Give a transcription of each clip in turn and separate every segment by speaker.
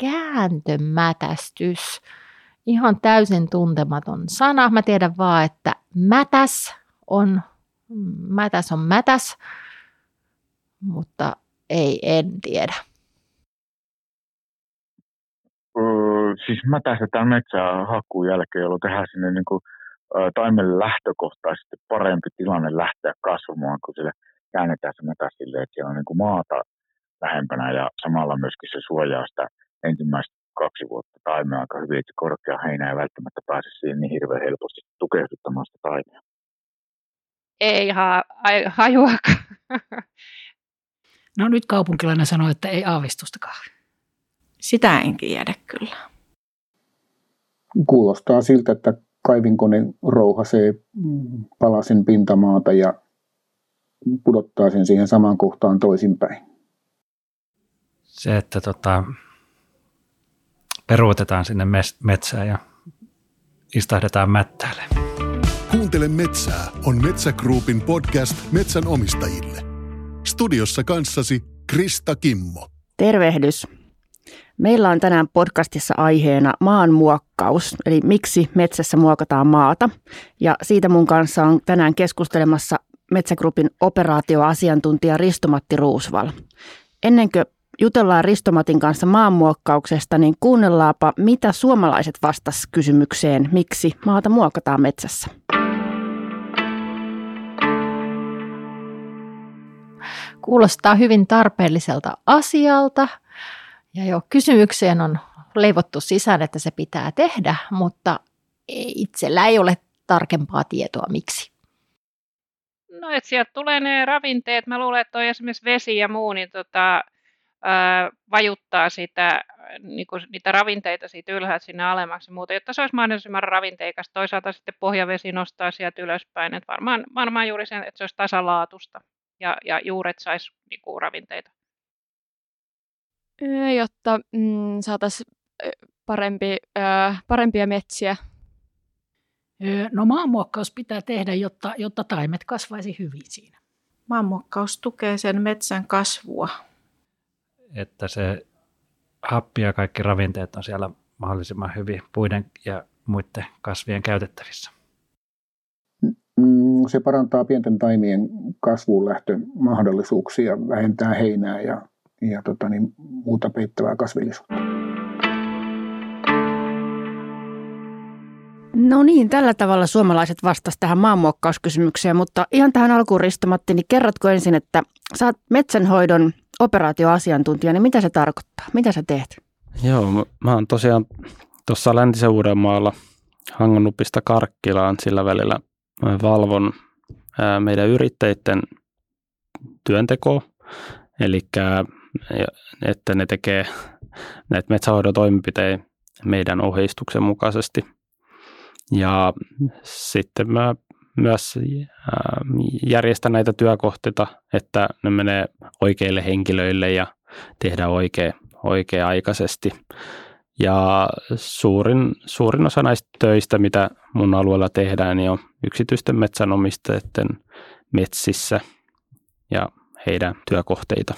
Speaker 1: kääntömätästys. Ihan täysin tuntematon sana. Mä tiedän vaan, että mätäs on, mätäs on mätäs, mutta ei, en tiedä.
Speaker 2: Öö, siis mätästetään metsää hakkuun jälkeen, jolloin tehdään sinne niin kuin, taimelle lähtökohtaisesti parempi tilanne lähteä kasvamaan, kun sille käännetään se mätä silleen, että siellä on niin kuin maata lähempänä ja samalla myöskin se suojaa sitä ensimmäistä kaksi vuotta taimea aika hyvin, että korkea heinä ei välttämättä pääse siihen niin hirveän helposti tukehduttamaan sitä taimea.
Speaker 3: Ei ha- hajuakaan.
Speaker 4: No nyt kaupunkilainen sanoi, että ei aavistustakaan.
Speaker 5: Sitä en tiedä kyllä.
Speaker 6: Kuulostaa siltä, että kaivinkone rouhasee palasen pintamaata ja pudottaa sen siihen samaan kohtaan toisinpäin.
Speaker 7: Se, että tota, peruutetaan sinne metsään ja istahdetaan mättäälle.
Speaker 8: Kuuntele metsää on Metsä Groupin podcast metsän omistajille. Studiossa kanssasi Krista Kimmo.
Speaker 5: Tervehdys. Meillä on tänään podcastissa aiheena maanmuokkaus, eli miksi metsässä muokataan maata. Ja siitä mun kanssa on tänään keskustelemassa Metsägrupin operaatioasiantuntija Ristomatti Ruusval. Ennen kuin jutellaan Ristomatin kanssa maanmuokkauksesta, niin kuunnellaanpa, mitä suomalaiset vastas kysymykseen, miksi maata muokataan metsässä.
Speaker 1: Kuulostaa hyvin tarpeelliselta asialta – ja jo kysymykseen on leivottu sisään, että se pitää tehdä, mutta itsellä ei ole tarkempaa tietoa miksi.
Speaker 3: No, että sieltä tulee ne ravinteet. Mä luulen, että toi esimerkiksi vesi ja muu, niin tota, vajuttaa sitä, niin kuin, niitä ravinteita siitä ylhäältä sinne alemmaksi muuta, jotta se olisi mahdollisimman ravinteikas. Toisaalta sitten pohjavesi nostaa sieltä ylöspäin. Että varmaan, varmaan juuri sen, että se olisi tasalaatusta ja, ja juuret saisi niin kuin, ravinteita
Speaker 9: jotta mm, saataisiin parempi, parempia metsiä.
Speaker 4: No maanmuokkaus pitää tehdä, jotta, jotta taimet kasvaisi hyvin siinä.
Speaker 5: Maanmuokkaus tukee sen metsän kasvua.
Speaker 7: Että se happi ja kaikki ravinteet on siellä mahdollisimman hyvin puiden ja muiden kasvien käytettävissä.
Speaker 6: Mm, se parantaa pienten taimien kasvuun lähtömahdollisuuksia, vähentää heinää ja ja tota, niin, muuta peittävää kasvillisuutta.
Speaker 5: No niin, tällä tavalla suomalaiset vastasivat tähän maanmuokkauskysymykseen, mutta ihan tähän alkuun Ristomatti, niin kerrotko ensin, että oot metsänhoidon operaatioasiantuntija, niin mitä se tarkoittaa? Mitä sä teet?
Speaker 7: Joo, mä, mä oon tosiaan tuossa läntisen Uudenmaalla Hangonupista Karkkilaan sillä välillä. Mä valvon ää, meidän yrittäjien työntekoa, eli että ne tekee näitä metsähoidon toimenpiteitä meidän ohjeistuksen mukaisesti. Ja sitten mä myös järjestän näitä työkohteita, että ne menee oikeille henkilöille ja tehdään oikein, oikea-aikaisesti. Ja suurin, suurin osa näistä töistä, mitä mun alueella tehdään, niin on yksityisten metsänomistajien metsissä ja heidän työkohteita.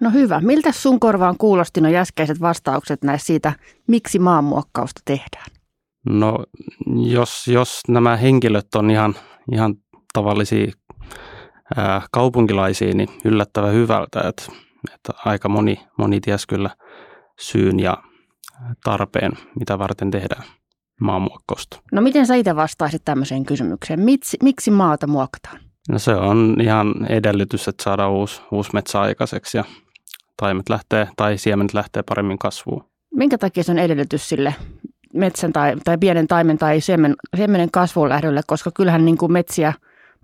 Speaker 5: No hyvä. Miltä sun korvaan kuulosti nuo äskeiset vastaukset näistä siitä, miksi maanmuokkausta tehdään?
Speaker 7: No jos, jos nämä henkilöt on ihan, ihan tavallisia ää, kaupunkilaisia, niin yllättävän hyvältä, että, että aika moni, moni ties kyllä syyn ja tarpeen, mitä varten tehdään maanmuokkausta.
Speaker 5: No miten sä itse vastaisit tämmöiseen kysymykseen? Miksi, miksi maata muokataan?
Speaker 7: No se on ihan edellytys, että saadaan uusi, uusi metsä aikaiseksi ja taimet lähtee tai siemenet lähtee paremmin kasvuun.
Speaker 5: Minkä takia se on edellytys sille metsän tai, tai pienen taimen tai siemen, siemenen kasvuun lähdölle, koska kyllähän niin kuin metsiä,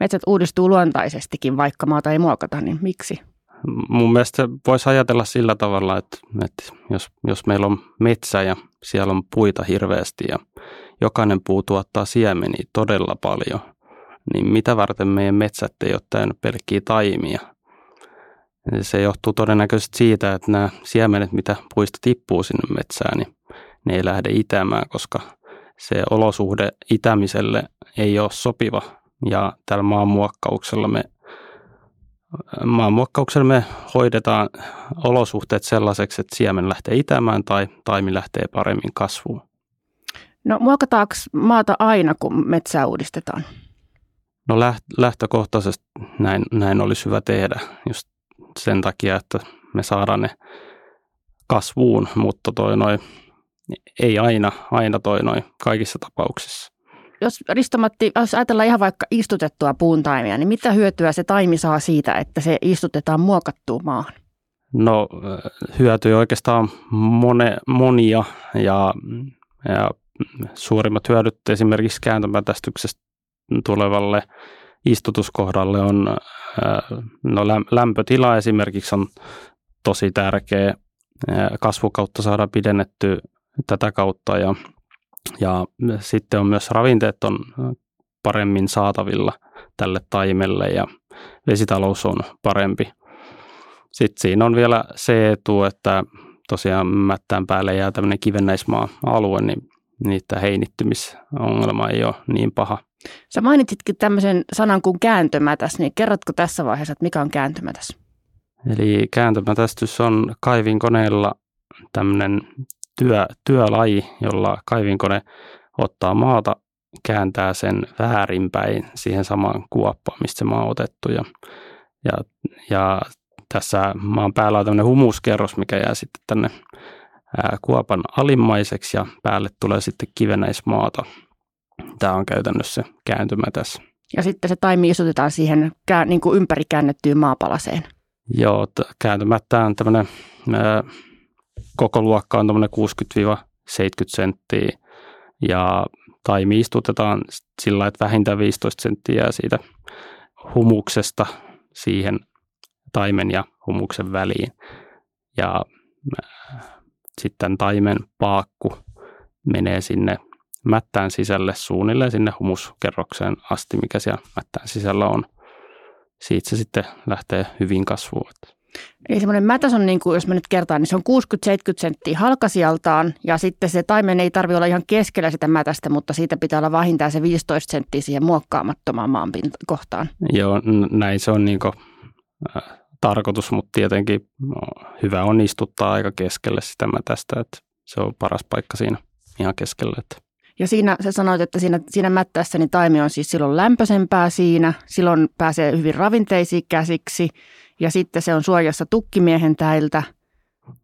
Speaker 5: metsät uudistuu luontaisestikin, vaikka maata ei muokata, niin miksi?
Speaker 7: Mun mielestä voisi ajatella sillä tavalla, että, että jos, jos meillä on metsä ja siellä on puita hirveästi ja jokainen puu tuottaa siemeniä todella paljon, niin mitä varten meidän metsät ei ole täynnä pelkkiä taimia – se johtuu todennäköisesti siitä, että nämä siemenet, mitä puista tippuu sinne metsään, niin ne ei lähde itämään, koska se olosuhde itämiselle ei ole sopiva. Ja tällä maanmuokkauksella me maanmuokkauksella me hoidetaan olosuhteet sellaiseksi, että siemen lähtee itämään tai taimi lähtee paremmin kasvuun.
Speaker 5: No muokataanko maata aina, kun metsää uudistetaan?
Speaker 7: No lähtökohtaisesti näin, näin olisi hyvä tehdä just sen takia, että me saadaan ne kasvuun, mutta toi noi, ei aina, aina toi noi kaikissa tapauksissa.
Speaker 5: Jos Ristomatti, jos ajatellaan ihan vaikka istutettua puuntaimia, niin mitä hyötyä se taimi saa siitä, että se istutetaan muokattuun maahan?
Speaker 7: No hyötyjä oikeastaan mone, monia ja, ja suurimmat hyödyt esimerkiksi kääntömätästyksestä tulevalle istutuskohdalle on, no lämpötila esimerkiksi on tosi tärkeä. Kasvukautta saadaan pidennetty tätä kautta ja, ja sitten on myös ravinteet on paremmin saatavilla tälle taimelle ja vesitalous on parempi. Sitten siinä on vielä se etu, että tosiaan mättään päälle jää tämmöinen kivennäismaa-alue, niin niitä heinittymisongelma ei ole niin paha.
Speaker 5: Sä mainitsitkin tämmöisen sanan kuin kääntömätäs, niin kerrotko tässä vaiheessa, että mikä on kääntömätäs?
Speaker 7: Eli kääntömätästys on kaivinkoneella tämmöinen työ, työlaji, jolla kaivinkone ottaa maata, kääntää sen väärinpäin siihen samaan kuoppaan, mistä se maa on otettu. Ja, ja, ja tässä maan päällä on tämmöinen humuskerros, mikä jää sitten tänne kuopan alimmaiseksi ja päälle tulee sitten kivenäismaata. Tämä on käytännössä kääntymä tässä.
Speaker 5: Ja sitten se taimi istutetaan siihen niin kuin ympäri käännettyyn maapalaseen.
Speaker 7: Joo, kääntymättä on tämmöinen, koko luokka on tämmöinen 60-70 senttiä ja taimi istutetaan sillä että vähintään 15 senttiä siitä humuksesta siihen taimen ja humuksen väliin. Ja sitten taimen paakku menee sinne mättään sisälle suunnilleen sinne humuskerrokseen asti, mikä siellä mättään sisällä on. Siitä se sitten lähtee hyvin kasvuun.
Speaker 5: Eli semmoinen mätäs on, niin kuin, jos mä nyt kertaan, niin se on 60-70 senttiä halkasijaltaan ja sitten se taimen ei tarvitse olla ihan keskellä sitä mätästä, mutta siitä pitää olla vähintään se 15 senttiä siihen muokkaamattomaan maan kohtaan.
Speaker 7: Joo, näin se on niin kuin, äh, tarkoitus, mutta tietenkin no, hyvä on istuttaa aika keskelle sitä mätästä, että se on paras paikka siinä ihan keskelle. Että.
Speaker 5: Ja siinä sä sanoit, että siinä, siinä mättässä niin taimi on siis silloin lämpöisempää siinä, silloin pääsee hyvin ravinteisiin käsiksi ja sitten se on suojassa tukkimiehen täiltä.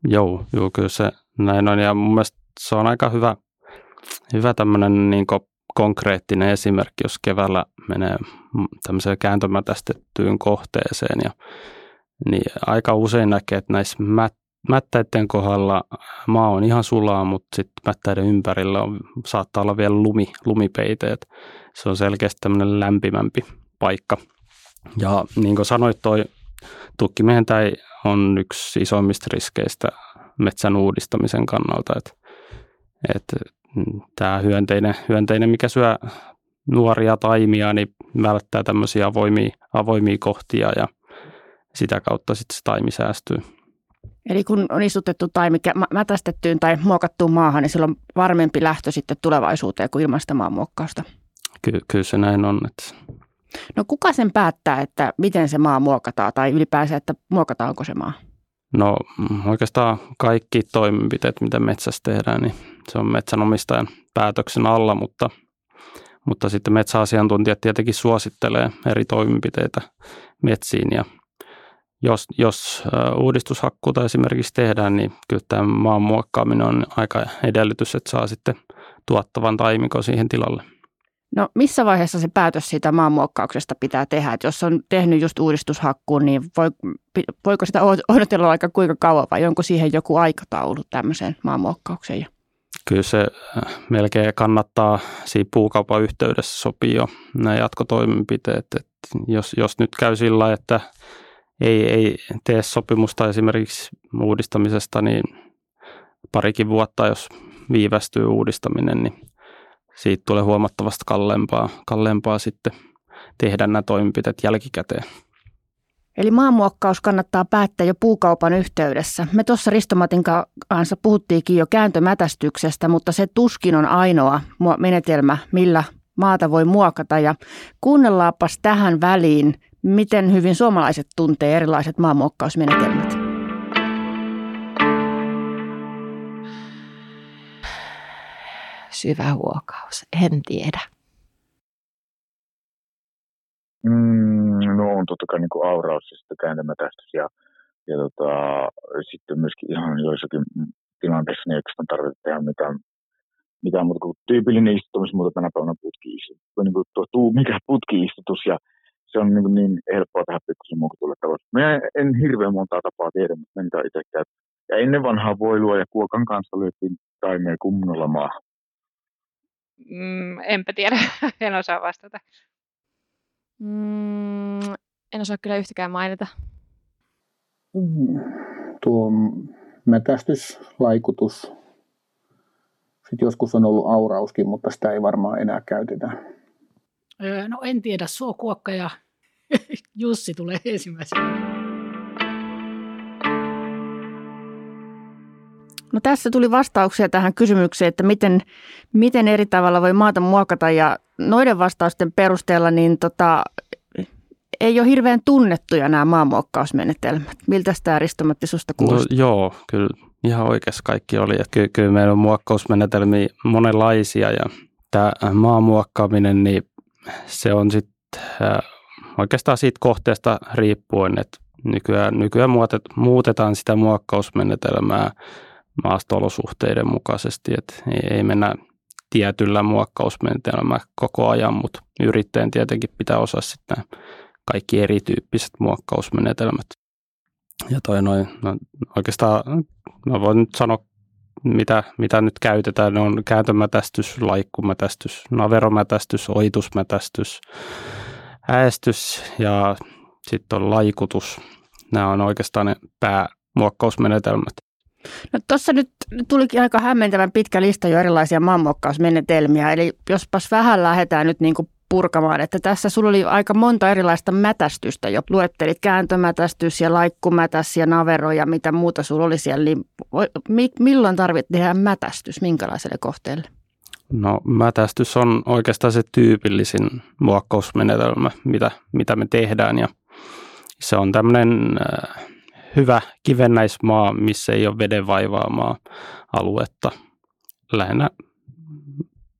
Speaker 7: Joo, joo kyllä se näin on ja mun mielestä se on aika hyvä, hyvä tämmöinen niin konkreettinen esimerkki, jos keväällä menee tämmöiseen kääntömätästettyyn kohteeseen ja niin aika usein näkee, että näissä mät, mättäiden kohdalla maa on ihan sulaa, mutta sitten mättäiden ympärillä on, saattaa olla vielä lumi, lumipeiteet. Se on selkeästi tämmöinen lämpimämpi paikka. Ja niin kuin sanoit, toi tukkimehentäi on yksi isoimmista riskeistä metsän uudistamisen kannalta, että, että tämä hyönteinen, hyönteinen, mikä syö nuoria taimia, niin välttää tämmöisiä avoimia, avoimia kohtia ja sitä kautta sitten se taimi säästyy.
Speaker 5: Eli kun on istutettu taimi mätästettyyn tai muokattuun maahan, niin silloin varmempi lähtö sitten tulevaisuuteen kuin ilman sitä maanmuokkausta.
Speaker 7: Ky- kyllä se näin on. Että...
Speaker 5: No kuka sen päättää, että miten se maa muokataan tai ylipäänsä, että muokataanko se maa?
Speaker 7: No mm, oikeastaan kaikki toimenpiteet, mitä metsässä tehdään, niin se on metsänomistajan päätöksen alla, mutta, mutta sitten metsäasiantuntijat tietenkin suosittelee eri toimenpiteitä metsiin ja jos, jos uudistushakkuuta esimerkiksi tehdään, niin kyllä tämä maan muokkaaminen on aika edellytys, että saa sitten tuottavan taimikon siihen tilalle.
Speaker 5: No missä vaiheessa se päätös siitä maanmuokkauksesta pitää tehdä? Että jos on tehnyt just uudistushakkuun, niin voi, voiko sitä odotella aika kuinka kauan vai onko siihen joku aikataulu tämmöiseen maanmuokkaukseen?
Speaker 7: Kyllä se melkein kannattaa siinä puukaupan yhteydessä sopia jo nämä jatkotoimenpiteet. Että jos, jos nyt käy sillä että ei, ei tee sopimusta esimerkiksi uudistamisesta, niin parikin vuotta, jos viivästyy uudistaminen, niin siitä tulee huomattavasti kalleimpaa, kalleimpaa sitten tehdä nämä toimenpiteet jälkikäteen.
Speaker 5: Eli maanmuokkaus kannattaa päättää jo puukaupan yhteydessä. Me tuossa Ristomatin kanssa puhuttiinkin jo kääntömätästyksestä, mutta se tuskin on ainoa menetelmä, millä maata voi muokata. Ja kuunnellaapas tähän väliin Miten hyvin suomalaiset tuntee erilaiset maanmuokkausmenetelmät?
Speaker 1: Syvä huokaus, en tiedä.
Speaker 2: Mm, no on totta kai niin auraus ja sitten kääntämätästys ja, ja tota, sitten myöskin ihan joissakin tilanteessa niin ei tarvitse tehdä mitään, mitään muuta kuin tyypillinen istutus, mutta tänä päivänä putki-istutus, niin kuin tuo, tuu, mikä putki-istutus ja se on niin, niin helppoa tehdä pikkusen muokutulle tavalla. Mä en hirveän montaa tapaa tiedä, mutta mitä itse käy. Ja ennen vanhaa voilua ja kuokan kanssa löytiin taimea kunnolla maahan.
Speaker 3: Mm, enpä tiedä, en osaa vastata.
Speaker 9: Mm, en osaa kyllä yhtäkään mainita.
Speaker 6: Mm, tuo metästys, laikutus. Sitten joskus on ollut aurauskin, mutta sitä ei varmaan enää käytetä.
Speaker 4: Öö, no en tiedä, suokuokka ja Jussi tulee ensimmäisenä.
Speaker 5: No tässä tuli vastauksia tähän kysymykseen, että miten, miten eri tavalla voi maata muokata ja noiden vastausten perusteella niin tota, ei ole hirveän tunnettuja nämä maanmuokkausmenetelmät. Miltä tämä Risto-Matti susta
Speaker 7: No,
Speaker 5: kuulostaa?
Speaker 7: joo, kyllä ihan oikeassa kaikki oli. Että kyllä, meillä on muokkausmenetelmiä monenlaisia ja tämä maamuokkaaminen, niin se on sitten oikeastaan siitä kohteesta riippuen, että nykyään, nykyään muutetaan sitä muokkausmenetelmää maasto-olosuhteiden mukaisesti, että ei, ei mennä tietyllä muokkausmenetelmällä koko ajan, mutta yrittäjän tietenkin pitää osaa sitten kaikki erityyppiset muokkausmenetelmät. Ja toi noin, no oikeastaan, mä voin nyt sanoa, mitä, mitä nyt käytetään, ne on kääntömätästys, laikkumätästys, naveromätästys, oitusmätästys, äästys ja sitten on laikutus. Nämä on oikeastaan ne päämuokkausmenetelmät.
Speaker 5: No tuossa nyt tulikin aika hämmentävän pitkä lista jo erilaisia maanmuokkausmenetelmiä, eli jospas vähän lähdetään nyt niin kuin purkamaan, että tässä sulla oli aika monta erilaista mätästystä jo. Luettelit kääntömätästys ja laikkumätäs ja navero ja mitä muuta sulla oli siellä. Niin milloin tarvitset tehdä mätästys, minkälaiselle kohteelle?
Speaker 7: No mätästys on oikeastaan se tyypillisin muokkausmenetelmä, mitä, mitä me tehdään ja se on tämmöinen äh, hyvä kivennäismaa, missä ei ole veden vaivaamaa aluetta. Lähinnä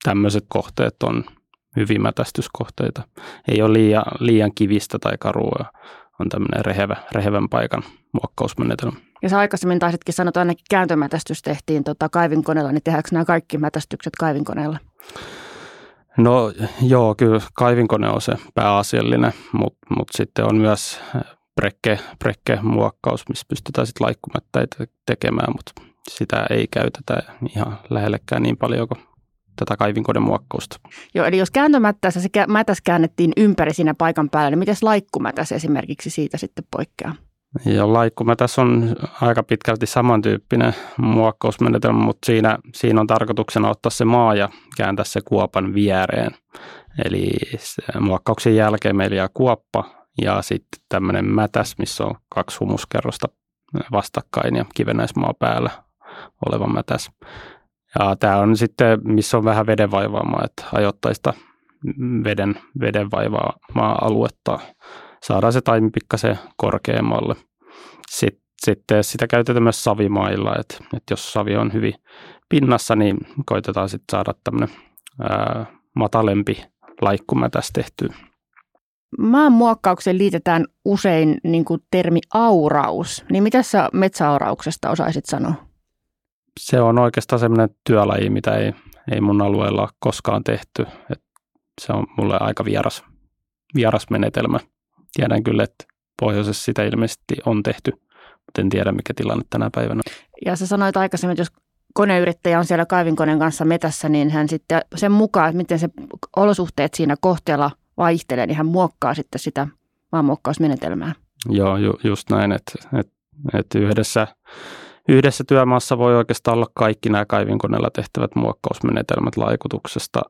Speaker 7: tämmöiset kohteet on hyvin mätästyskohteita. Ei ole liian, liian kivistä tai karua, on tämmöinen rehevä, rehevän paikan muokkausmenetelmä.
Speaker 5: Ja sä aikaisemmin taisitkin sanoa, että ainakin kääntömätästys tehtiin tota kaivinkoneella, niin tehdäänkö nämä kaikki mätästykset kaivinkoneella?
Speaker 7: No joo, kyllä kaivinkone on se pääasiallinen, mutta mut sitten on myös prekke, prekke muokkaus, missä pystytään sitten laikkumättäitä tekemään, mutta sitä ei käytetä ihan lähellekään niin paljon kuin tätä kaivinkoneen muokkausta.
Speaker 5: Joo, eli jos kääntömättässä se mätäs käännettiin ympäri siinä paikan päällä, niin miten laikkumätäs esimerkiksi siitä sitten poikkeaa?
Speaker 7: Ja laikkumätäs on aika pitkälti samantyyppinen muokkausmenetelmä, mutta siinä, siinä on tarkoituksena ottaa se maa ja kääntää se kuopan viereen. Eli muokkauksen jälkeen meillä jää kuoppa ja sitten tämmöinen mätäs, missä on kaksi humuskerrosta vastakkain ja kivennäismaa päällä oleva mätäs. Ja tämä on sitten, missä on vähän veden vaivaamaa, että ajoittaista veden, veden vaivaamaa aluetta saadaan se taimi pikkasen korkeammalle. Sitten, sitten sitä käytetään myös savimailla, että, että jos savi on hyvin pinnassa, niin koitetaan sitten saada tämmöinen ää, matalempi laikkumätäs tehtyä.
Speaker 5: Maanmuokkaukseen liitetään usein niin kuin termi auraus. Niin mitä sä metsäaurauksesta osaisit sanoa?
Speaker 7: Se on oikeastaan sellainen työlaji, mitä ei, ei mun alueella ole koskaan tehty. Et se on mulle aika vieras, vieras menetelmä. Tiedän kyllä, että pohjoisessa sitä ilmeisesti on tehty, mutta en tiedä mikä tilanne tänä päivänä.
Speaker 5: Ja sä sanoit aikaisemmin, että jos koneyrittäjä on siellä kaivinkoneen kanssa metässä, niin hän sitten sen mukaan, että miten se olosuhteet siinä kohteella – vaihtelee, niin hän muokkaa sitten sitä maanmuokkausmenetelmää.
Speaker 7: Joo, ju, just näin, että, että, että yhdessä, yhdessä työmaassa voi oikeastaan olla kaikki nämä kaivinkoneella tehtävät muokkausmenetelmät laikutuksesta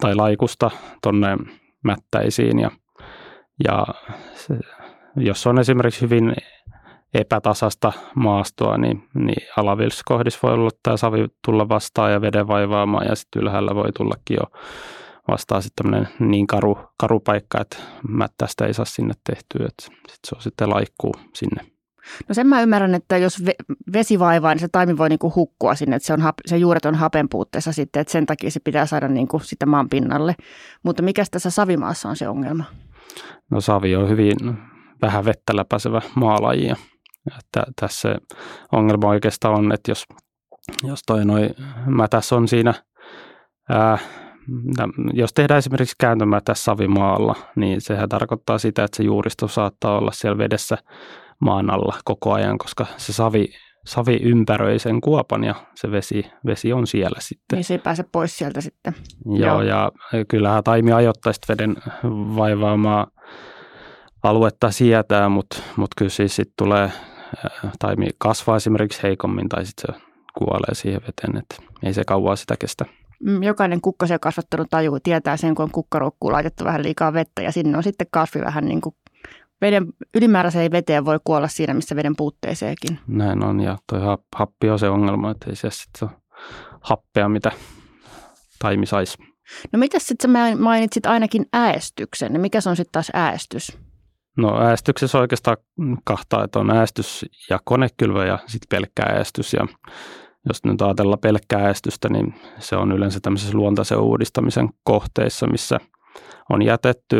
Speaker 7: tai laikusta tuonne mättäisiin ja, ja se, jos on esimerkiksi hyvin epätasasta maastoa, niin, niin alavilskohdissa voi olla tämä savi tulla vastaan ja veden vaivaamaan ja sitten ylhäällä voi tullakin jo vastaa sitten tämmöinen niin karu, karu paikka, että mättästä ei saa sinne tehtyä, että sit se on sitten laikkuu sinne.
Speaker 5: No sen mä ymmärrän, että jos vesi vaivaa, niin se taimi voi niinku hukkua sinne, että se, on, se juuret on hapen puutteessa sitten, että sen takia se pitää saada niinku sitä maan pinnalle. Mutta mikä tässä savimaassa on se ongelma?
Speaker 7: No savi on hyvin vähän vettä läpäisevä maalaji että tässä ongelma oikeastaan on, että jos, jos toi noi mätäs on siinä, ää, jos tehdään esimerkiksi kääntömätäs savimaalla, niin sehän tarkoittaa sitä, että se juuristo saattaa olla siellä vedessä maan alla koko ajan, koska se savi, savi ympäröi sen kuopan ja se vesi, vesi on siellä sitten.
Speaker 5: Niin se ei pääse pois sieltä sitten.
Speaker 7: Joo, Joo. ja kyllähän taimi ajoittaisi veden vaivaamaa aluetta sietää, mutta, mutta kyllä siis sitten tulee, taimi kasvaa esimerkiksi heikommin tai sitten se kuolee siihen veteen, että ei se kauaa sitä kestä.
Speaker 5: Mm, jokainen kukkasen kasvattanut taju tietää sen, kun on kukkaroukkuun laitettu vähän liikaa vettä ja sinne on sitten kasvi vähän niin kuin veden, ylimääräiseen veteen voi kuolla siinä, missä veden puutteeseenkin.
Speaker 7: Näin on, ja tuo happi on se ongelma, että ei se sitten ole happea, mitä taimi saisi.
Speaker 5: No mitä sitten sä mainitsit ainakin äästyksen, mikä se on sitten taas äästys?
Speaker 7: No äästyksessä on oikeastaan kahta, että on äästys ja konekylvö ja sitten pelkkä äästys. Ja jos nyt ajatellaan pelkkää äästystä, niin se on yleensä tämmöisessä luontaisen uudistamisen kohteissa, missä – on jätetty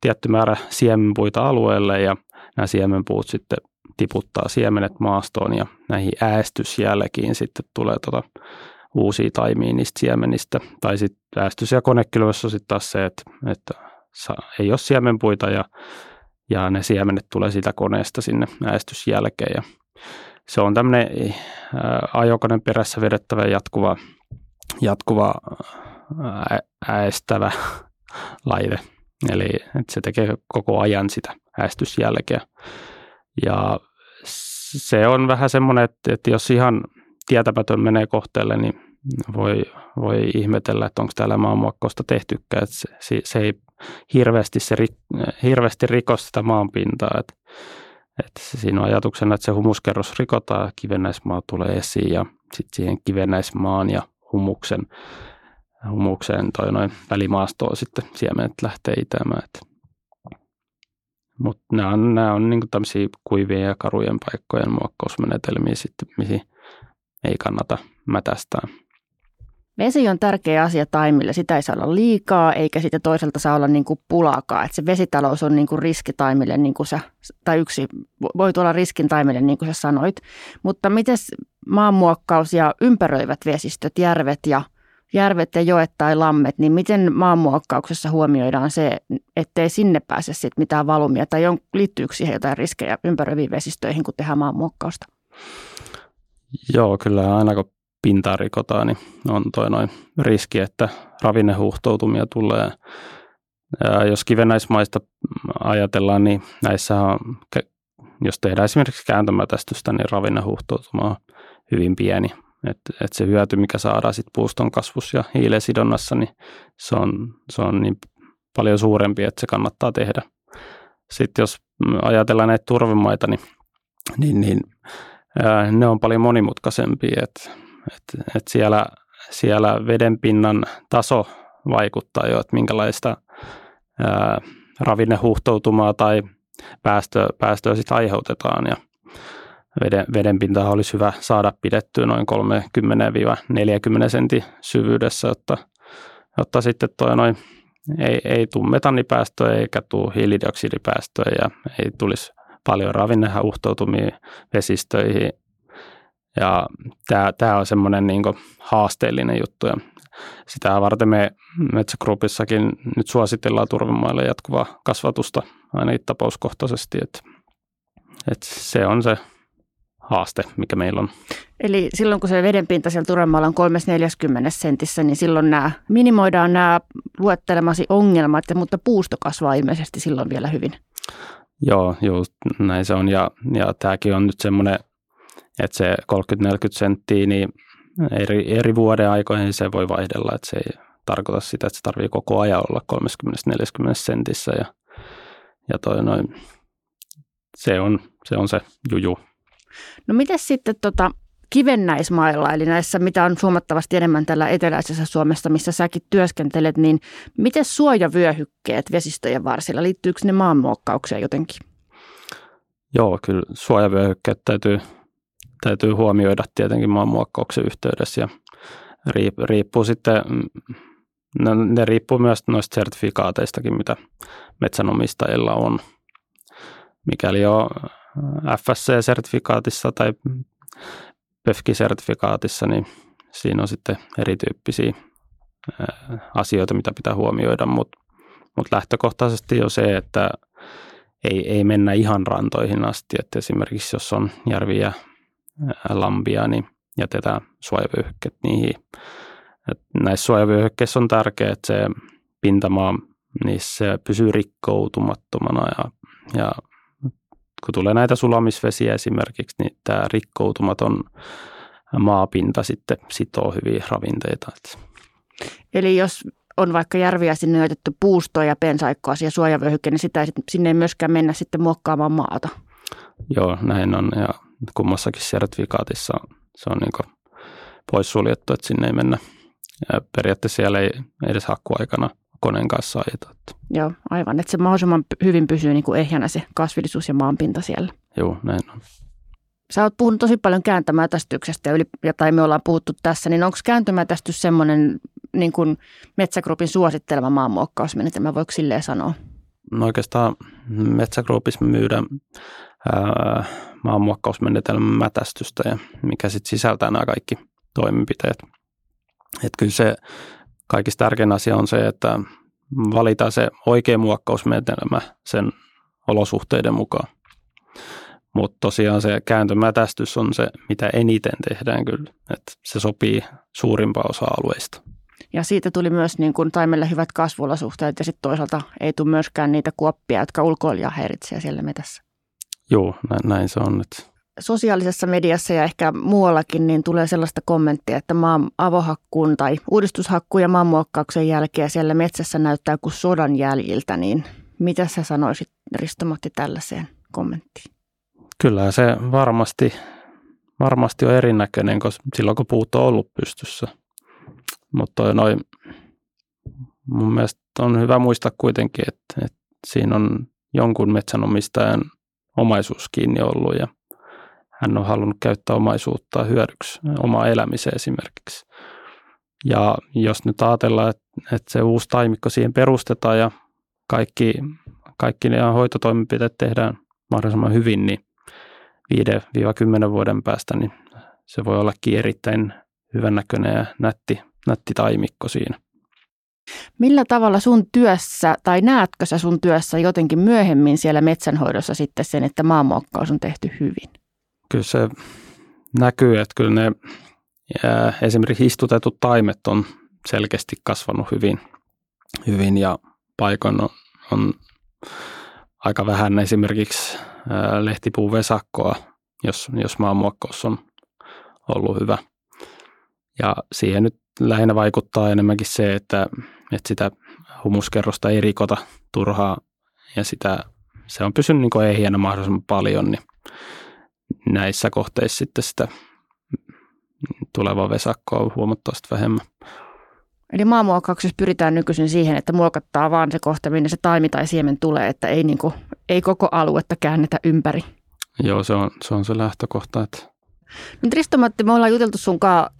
Speaker 7: tietty määrä siemenpuita alueelle ja nämä siemenpuut sitten tiputtaa siemenet maastoon ja näihin äästysjälkiin sitten tulee tota uusia taimia niistä siemenistä. Tai sitten äästys- ja konekylvössä on sitten taas se, että, että ei ole siemenpuita ja, ja ne siemenet tulee siitä koneesta sinne äästysjälkeen. Ja se on tämmöinen ajokoneen perässä vedettävä jatkuva, jatkuva äästävä laite. Eli että se tekee koko ajan sitä äästysjälkeä. Ja se on vähän semmoinen, että, että jos ihan tietämätön menee kohteelle, niin voi, voi ihmetellä, että onko täällä maanmuokkausta tehtykään. Että se, se ei hirveästi, se, hirveästi riko sitä maanpintaa. Että, että siinä on ajatuksena, että se humuskerros rikotaan, kivennäismaa tulee esiin ja sitten siihen kivennäismaan ja humuksen humukseen toi noin välimaastoon sitten siemenet lähtee itämään. Mutta nämä on, nämä on niin tämmöisiä kuivien ja karujen paikkojen muokkausmenetelmiä sitten, mihin ei kannata mätästää.
Speaker 5: Vesi on tärkeä asia taimille. Sitä ei saa olla liikaa, eikä sitä toiselta saa olla niin kuin pulakaa. Et se vesitalous on niin kuin riski taimille, niin kuin sä, tai yksi voi tuolla riskin taimille, niin kuin sä sanoit. Mutta miten maanmuokkaus ja ympäröivät vesistöt, järvet ja järvet ja joet tai lammet, niin miten maanmuokkauksessa huomioidaan se, ettei sinne pääse sit mitään valumia tai on, liittyykö siihen jotain riskejä ympäröiviin vesistöihin, kun tehdään maanmuokkausta?
Speaker 7: Joo, kyllä aina kun pintaa rikotaan, niin on toi noin riski, että ravinnehuhtoutumia tulee. Ja jos kivennäismaista ajatellaan, niin näissä on, jos tehdään esimerkiksi kääntömätästystä, niin ravinnehuhtoutuma on hyvin pieni. Että et se hyöty, mikä saadaan sit puuston kasvussa ja hiilen sidonnassa, niin se on, se on niin paljon suurempi, että se kannattaa tehdä. Sitten jos ajatellaan näitä turvemaita, niin, niin, niin ää, ne on paljon monimutkaisempia, että et, et siellä, siellä vedenpinnan taso vaikuttaa jo, että minkälaista ää, ravinnehuhtoutumaa tai päästöä, päästöä sitten aiheutetaan. Ja veden, vedenpintaa olisi hyvä saada pidettyä noin 30-40 sentin syvyydessä, jotta, jotta sitten toi noin ei, ei tule metannipäästöjä eikä tule hiilidioksidipäästöjä ja ei tulisi paljon ravinnehauhtoutumia vesistöihin. Ja tämä, tämä on semmoinen niin haasteellinen juttu. Ja sitä varten me Metsägruppissakin nyt suositellaan turvemaille jatkuvaa kasvatusta ainakin tapauskohtaisesti. Että, että se on se haaste, mikä meillä on.
Speaker 5: Eli silloin kun se vedenpinta siellä Turemaalla on 340 sentissä, niin silloin nämä, minimoidaan nämä luettelemasi ongelmat, mutta puusto kasvaa ilmeisesti silloin vielä hyvin.
Speaker 7: Joo, just näin se on. Ja, ja tämäkin on nyt semmoinen, että se 30-40 senttiä, niin eri, eri vuoden aikoihin se voi vaihdella, että se ei tarkoita sitä, että se tarvii koko ajan olla 30-40 sentissä ja, ja toi noin, se on, se on se juju.
Speaker 5: No miten sitten, tota, kivennäismailla, eli näissä, mitä on huomattavasti enemmän tällä eteläisessä Suomessa, missä säkin työskentelet, niin miten suojavyöhykkeet vesistöjen varsilla, liittyykö ne maanmuokkaukseen jotenkin?
Speaker 7: Joo, kyllä suojavyöhykkeet täytyy, täytyy huomioida tietenkin maanmuokkauksen yhteydessä ja riippuu sitten, no, ne riippuu myös noista sertifikaateistakin, mitä metsänomistajilla on. Mikäli on FSC-sertifikaatissa tai PEFKI-sertifikaatissa, niin siinä on sitten erityyppisiä asioita, mitä pitää huomioida, mutta mut lähtökohtaisesti on se, että ei, ei mennä ihan rantoihin asti, että esimerkiksi jos on järviä lampia, niin jätetään suojavyöhykkeet niihin. Et näissä suojavyöhykkeissä on tärkeää, että se pintamaa niissä pysyy rikkoutumattomana ja, ja kun tulee näitä sulamisvesiä esimerkiksi, niin tämä rikkoutumaton maapinta sitten sitoo hyviä ravinteita.
Speaker 5: Eli jos on vaikka järviä sinne otettu puustoa ja pensaikkoa ja suojavyöhykke, niin sitä ei, sinne ei myöskään mennä sitten muokkaamaan maata.
Speaker 7: Joo, näin on ja kummassakin sertifikaatissa se on niin poissuljettu, että sinne ei mennä. Ja periaatteessa siellä ei edes hakkuaikana koneen kanssa ajeta.
Speaker 5: Joo, aivan. Että se mahdollisimman hyvin pysyy niin kuin ehjänä se kasvillisuus ja maanpinta siellä.
Speaker 7: Joo, näin on.
Speaker 5: Sä oot puhunut tosi paljon kääntömätästyksestä, yli, tai me ollaan puhuttu tässä, niin onko kääntömätästys semmoinen niin kuin Metsägrupin suosittelema maanmuokkausmenetelmä, voiko silleen sanoa?
Speaker 7: No oikeastaan Metsägrupissa me myydään ää, maanmuokkausmenetelmän mätästystä, ja mikä sitten sisältää nämä kaikki toimenpiteet. Että kyllä se kaikista tärkein asia on se, että valitaan se oikea muokkausmenetelmä sen olosuhteiden mukaan. Mutta tosiaan se kääntömätästys on se, mitä eniten tehdään kyllä. että se sopii suurimpaan osa alueista.
Speaker 5: Ja siitä tuli myös niin kuin taimelle hyvät kasvuolosuhteet ja sitten toisaalta ei tule myöskään niitä kuoppia, jotka ulkoilijaa häiritsee siellä metässä.
Speaker 7: Joo, näin, näin se on. Että
Speaker 5: sosiaalisessa mediassa ja ehkä muuallakin niin tulee sellaista kommenttia, että maan avohakkuun tai uudistushakkuun ja maanmuokkauksen jälkeen siellä metsässä näyttää kuin sodan jäljiltä, niin mitä sä sanoisit Risto-Matti tällaiseen kommenttiin?
Speaker 7: Kyllä se varmasti, varmasti on erinäköinen, koska silloin kun puut on ollut pystyssä. Mutta noin, mun mielestä on hyvä muistaa kuitenkin, että, että siinä on jonkun metsänomistajan omaisuus kiinni ollut ja hän on halunnut käyttää omaisuutta hyödyksi omaa elämiseen esimerkiksi. Ja jos nyt ajatellaan, että, että se uusi taimikko siihen perustetaan ja kaikki, kaikki ne hoitotoimenpiteet tehdään mahdollisimman hyvin, niin 5-10 vuoden päästä, niin se voi olla erittäin hyvännäköinen ja nätti, nätti taimikko siinä.
Speaker 5: Millä tavalla sun työssä, tai näetkö sä sun työssä jotenkin myöhemmin siellä metsänhoidossa sitten sen, että maanmuokkaus on tehty hyvin?
Speaker 7: kyllä se näkyy, että kyllä ne esimerkiksi istutetut taimet on selkeästi kasvanut hyvin, hyvin ja paikoin on, on aika vähän esimerkiksi ää, lehtipuuvesakkoa, jos, jos maanmuokkaus on ollut hyvä. Ja siihen nyt lähinnä vaikuttaa enemmänkin se, että, että sitä humuskerrosta ei rikota turhaa ja sitä, se on pysynyt niin ehjänä mahdollisimman paljon, niin näissä kohteissa sitten sitä tulevaa vesakkoa on huomattavasti vähemmän.
Speaker 5: Eli maamuokkauksessa pyritään nykyisin siihen, että muokattaa vaan se kohta, minne se taimi tai siemen tulee, että ei, niin kuin, ei koko aluetta käännetä ympäri.
Speaker 7: Joo, se on se, on se lähtökohta. Että...
Speaker 5: No, Tristo-Matti, me ollaan juteltu sunkaan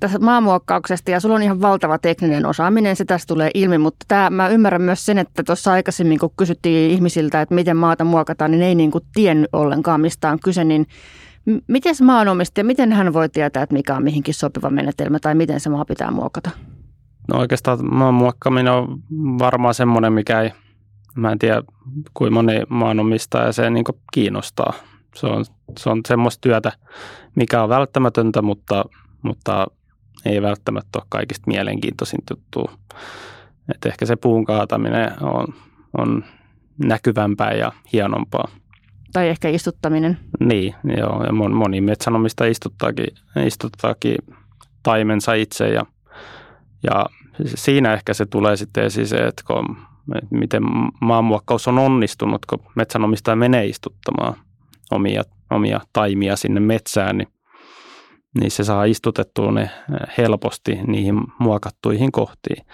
Speaker 5: tästä maamuokkauksesta ja sulla on ihan valtava tekninen osaaminen, se tästä tulee ilmi, mutta tämä, mä ymmärrän myös sen, että tuossa aikaisemmin kun kysyttiin ihmisiltä, että miten maata muokataan, niin ei niin kuin tiennyt ollenkaan mistä on kyse, niin miten maanomistaja, miten hän voi tietää, että mikä on mihinkin sopiva menetelmä tai miten se maa pitää muokata?
Speaker 7: No oikeastaan maan muokkaaminen on varmaan semmoinen, mikä ei, mä en tiedä kuinka moni maanomistaja se niin kiinnostaa. Se on, se on semmoista työtä, mikä on välttämätöntä, mutta, mutta ei välttämättä ole kaikista mielenkiintoisin tuttu. Et ehkä se puun kaataminen on, on näkyvämpää ja hienompaa.
Speaker 5: Tai ehkä istuttaminen.
Speaker 7: Niin, joo. Ja moni metsänomista istuttaakin, istuttaakin taimensa itse ja, ja siinä ehkä se tulee sitten esiin se, että kun, miten maanmuokkaus on onnistunut, kun metsänomistaja menee istuttamaan omia, omia taimia sinne metsään, niin niin se saa istutettua ne helposti niihin muokattuihin kohtiin.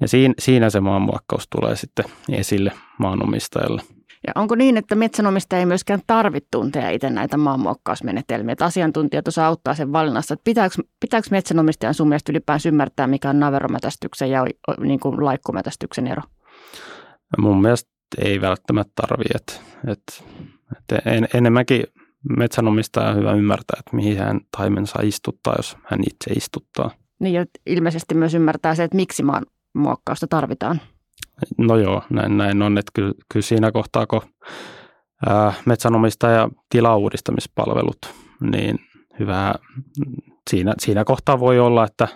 Speaker 7: Ja siinä, siinä se maanmuokkaus tulee sitten esille maanomistajalle.
Speaker 5: Ja onko niin, että metsänomistaja ei myöskään tarvitse tuntea itse näitä maanmuokkausmenetelmiä, että asiantuntijat osaa auttaa sen valinnassa, että pitääkö, pitääkö metsänomistajan sun mielestä ylipäänsä ymmärtää, mikä on naveromätästyksen ja niin kuin laikkumätästyksen ero?
Speaker 7: Mun mielestä ei välttämättä tarvitse, että, että, että en, enemmänkin metsänomistaja on hyvä ymmärtää, että mihin hän taimen saa istuttaa, jos hän itse istuttaa.
Speaker 5: Niin ja ilmeisesti myös ymmärtää se, että miksi maan muokkausta tarvitaan.
Speaker 7: No joo, näin, näin on, että kyllä, kyllä siinä kohtaa, kun ää, metsänomistaja tilauudistamispalvelut, niin hyvä, siinä, siinä kohtaa voi olla, että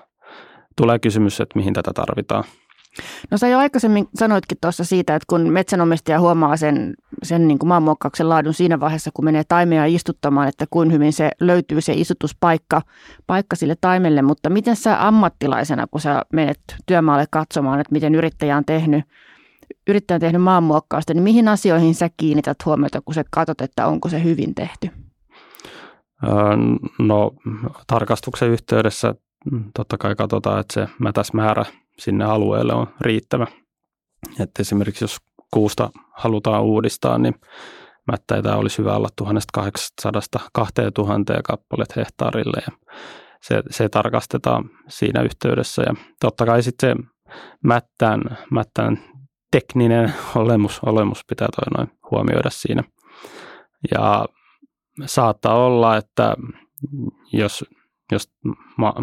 Speaker 7: tulee kysymys, että mihin tätä tarvitaan.
Speaker 5: No sä jo aikaisemmin sanoitkin tuossa siitä, että kun metsänomistaja huomaa sen, sen niin kuin maanmuokkauksen laadun siinä vaiheessa, kun menee taimea istuttamaan, että kuin hyvin se löytyy se istutuspaikka paikka sille taimelle, mutta miten sä ammattilaisena, kun sä menet työmaalle katsomaan, että miten yrittäjä on tehnyt, yrittäjä on tehnyt maanmuokkausta, niin mihin asioihin sä kiinnität huomiota, kun sä katsot, että onko se hyvin tehty?
Speaker 7: No tarkastuksen yhteydessä totta kai katsotaan, että se mätäsmäärä sinne alueelle on riittävä. Että esimerkiksi jos kuusta halutaan uudistaa, niin mättäitä olisi hyvä olla 1800-2000 kappalet hehtaarille ja se, se tarkastetaan siinä yhteydessä. Ja totta kai sitten se mättään, mättään tekninen olemus, olemus pitää toi noin huomioida siinä. Ja saattaa olla, että jos, jos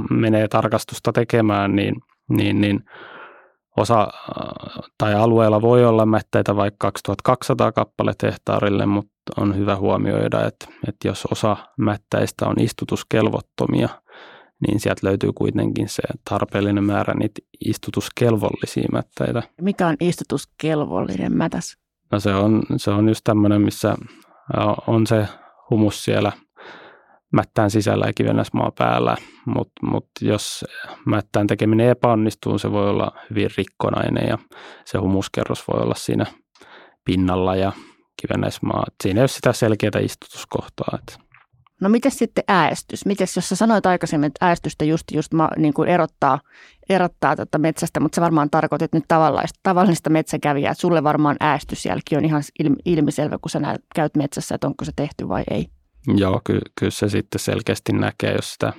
Speaker 7: menee tarkastusta tekemään, niin – niin, niin osa äh, tai alueella voi olla mätteitä vaikka 2200 kappaletta hehtaarille, mutta on hyvä huomioida, että, että jos osa mättäistä on istutuskelvottomia, niin sieltä löytyy kuitenkin se tarpeellinen määrä niitä istutuskelvollisia mättäitä.
Speaker 5: Mikä on istutuskelvollinen mätäs?
Speaker 7: No se on, se on just tämmöinen, missä äh, on se humus siellä mättään sisällä ja kivennäismaa päällä, mutta mut jos mättään tekeminen epäonnistuu, se voi olla hyvin rikkonainen ja se humuskerros voi olla siinä pinnalla ja kivennäismaa. Siinä ei ole sitä selkeää istutuskohtaa. Että.
Speaker 5: No miten sitten äästys? Mites, jos sä sanoit aikaisemmin, että äästystä just, just ma, niin kuin erottaa, erottaa tätä metsästä, mutta sä varmaan tarkoitit nyt tavallista, tavallista metsäkävijää, että sulle varmaan äästysjälki on ihan ilmiselvä, kun sä näet, käyt metsässä, että onko se tehty vai ei.
Speaker 7: Joo, ky- kyllä se sitten selkeästi näkee, jos sitä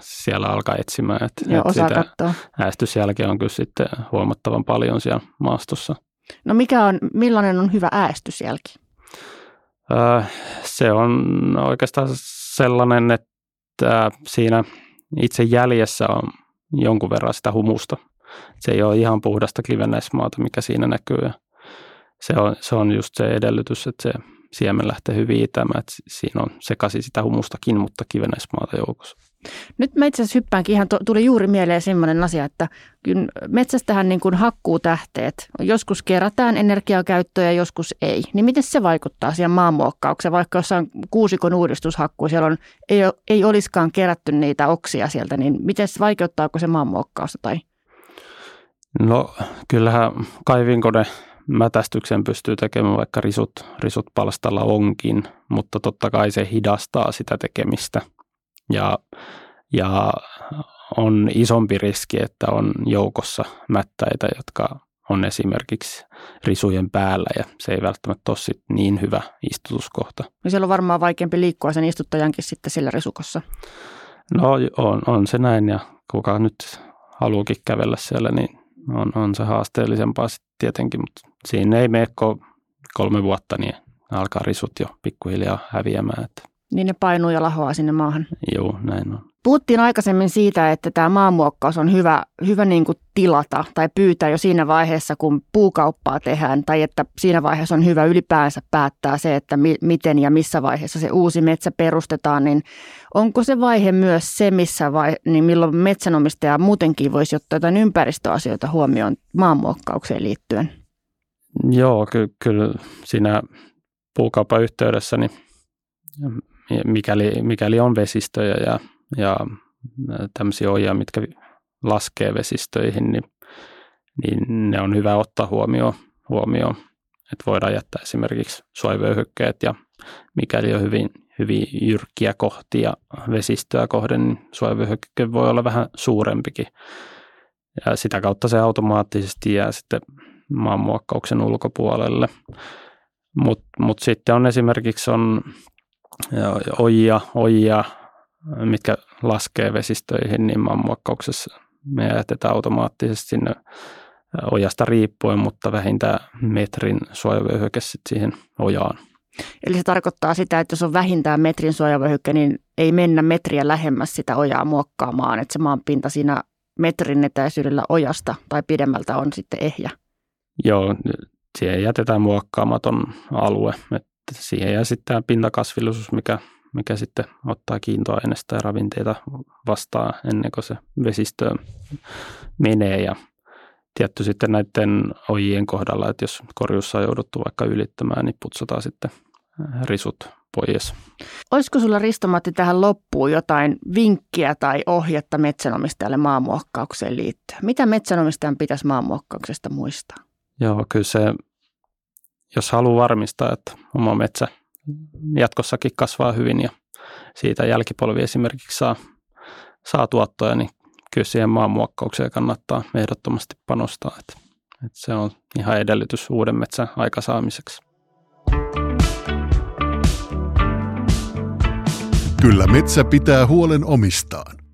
Speaker 7: siellä alkaa etsimään. Että,
Speaker 5: Joo, osaa sitä katsoa.
Speaker 7: Äästysjälkeä on kyllä sitten huomattavan paljon siellä maastossa.
Speaker 5: No mikä on, millainen on hyvä äästysjälki?
Speaker 7: Öö, se on oikeastaan sellainen, että siinä itse jäljessä on jonkun verran sitä humusta. Se ei ole ihan puhdasta kivennäismaata, mikä siinä näkyy. Ja se, on, se on just se edellytys, että se siemen lähtee hyvin itämään, että siinä on sekaisin sitä humustakin, mutta kivenäismaata joukossa.
Speaker 5: Nyt mä itse asiassa hyppäänkin ihan, tuli juuri mieleen sellainen asia, että metsästähän niin kuin hakkuu tähteet. Joskus kerätään energiakäyttöä ja joskus ei. Niin miten se vaikuttaa siihen maanmuokkaukseen, vaikka jossain kuusikon uudistushakku, siellä on, ei, ei olisikaan kerätty niitä oksia sieltä, niin miten se vaikeuttaako se maanmuokkausta tai?
Speaker 7: No kyllähän kaivinkone mätästyksen pystyy tekemään vaikka risut, risut palstalla onkin, mutta totta kai se hidastaa sitä tekemistä. Ja, ja on isompi riski, että on joukossa mättäitä, jotka on esimerkiksi risujen päällä ja se ei välttämättä ole sit niin hyvä istutuskohta.
Speaker 5: No siellä on varmaan vaikeampi liikkua sen istuttajankin sitten sillä risukossa.
Speaker 7: No on, on se näin ja kuka nyt haluukin kävellä siellä, niin on, on se haasteellisempaa sitten tietenkin, mutta siinä ei mene kolme vuotta, niin alkaa risut jo pikkuhiljaa häviämään. Että.
Speaker 5: Niin ne painuu ja lahoaa sinne maahan.
Speaker 7: Joo, näin on.
Speaker 5: Puhuttiin aikaisemmin siitä, että tämä maanmuokkaus on hyvä, hyvä niin kuin tilata tai pyytää jo siinä vaiheessa, kun puukauppaa tehdään, tai että siinä vaiheessa on hyvä ylipäänsä päättää se, että mi- miten ja missä vaiheessa se uusi metsä perustetaan, niin onko se vaihe myös se, missä vai, niin milloin metsänomistaja muutenkin voisi ottaa jotain ympäristöasioita huomioon maanmuokkaukseen liittyen?
Speaker 7: Joo, ky- kyllä siinä puukaupan yhteydessä, niin mikäli, mikäli on vesistöjä ja, ja tämmöisiä ojia, mitkä laskee vesistöihin, niin, niin ne on hyvä ottaa huomioon, huomioon. että voidaan jättää esimerkiksi suojavöyhykkeet ja mikäli on hyvin, hyvin jyrkkiä kohtia vesistöä kohden, niin suojavyöhyke voi olla vähän suurempikin. Ja sitä kautta se automaattisesti jää sitten maanmuokkauksen ulkopuolelle. Mutta mut sitten on esimerkiksi on ojia, ojia, mitkä laskee vesistöihin, niin maanmuokkauksessa me jätetään automaattisesti sinne ojasta riippuen, mutta vähintään metrin suojavyöhyke siihen ojaan.
Speaker 5: Eli se tarkoittaa sitä, että jos on vähintään metrin suojavyöhyke, niin ei mennä metriä lähemmäs sitä ojaa muokkaamaan, että se maanpinta siinä metrin etäisyydellä ojasta tai pidemmältä on sitten ehjä.
Speaker 7: Joo, siihen jätetään muokkaamaton alue. Että siihen jää sitten pintakasvillisuus, mikä, mikä sitten ottaa kiintoaineista ja ravinteita vastaan ennen kuin se vesistöön menee. Ja tietty sitten näiden ojien kohdalla, että jos korjussa on jouduttu vaikka ylittämään, niin putsataan sitten risut pois.
Speaker 5: Olisiko sulla Ristomatti tähän loppuun jotain vinkkiä tai ohjetta metsänomistajalle maamuokkaukseen liittyen? Mitä metsänomistajan pitäisi maamuokkauksesta muistaa?
Speaker 7: Joo, kyllä se, jos haluaa varmistaa, että oma metsä jatkossakin kasvaa hyvin ja siitä jälkipolvi esimerkiksi saa, saa tuottoja, niin kyllä siihen maanmuokkaukseen kannattaa ehdottomasti panostaa. Että, että se on ihan edellytys uuden metsän aikasaamiseksi.
Speaker 8: Kyllä metsä pitää huolen omistaan.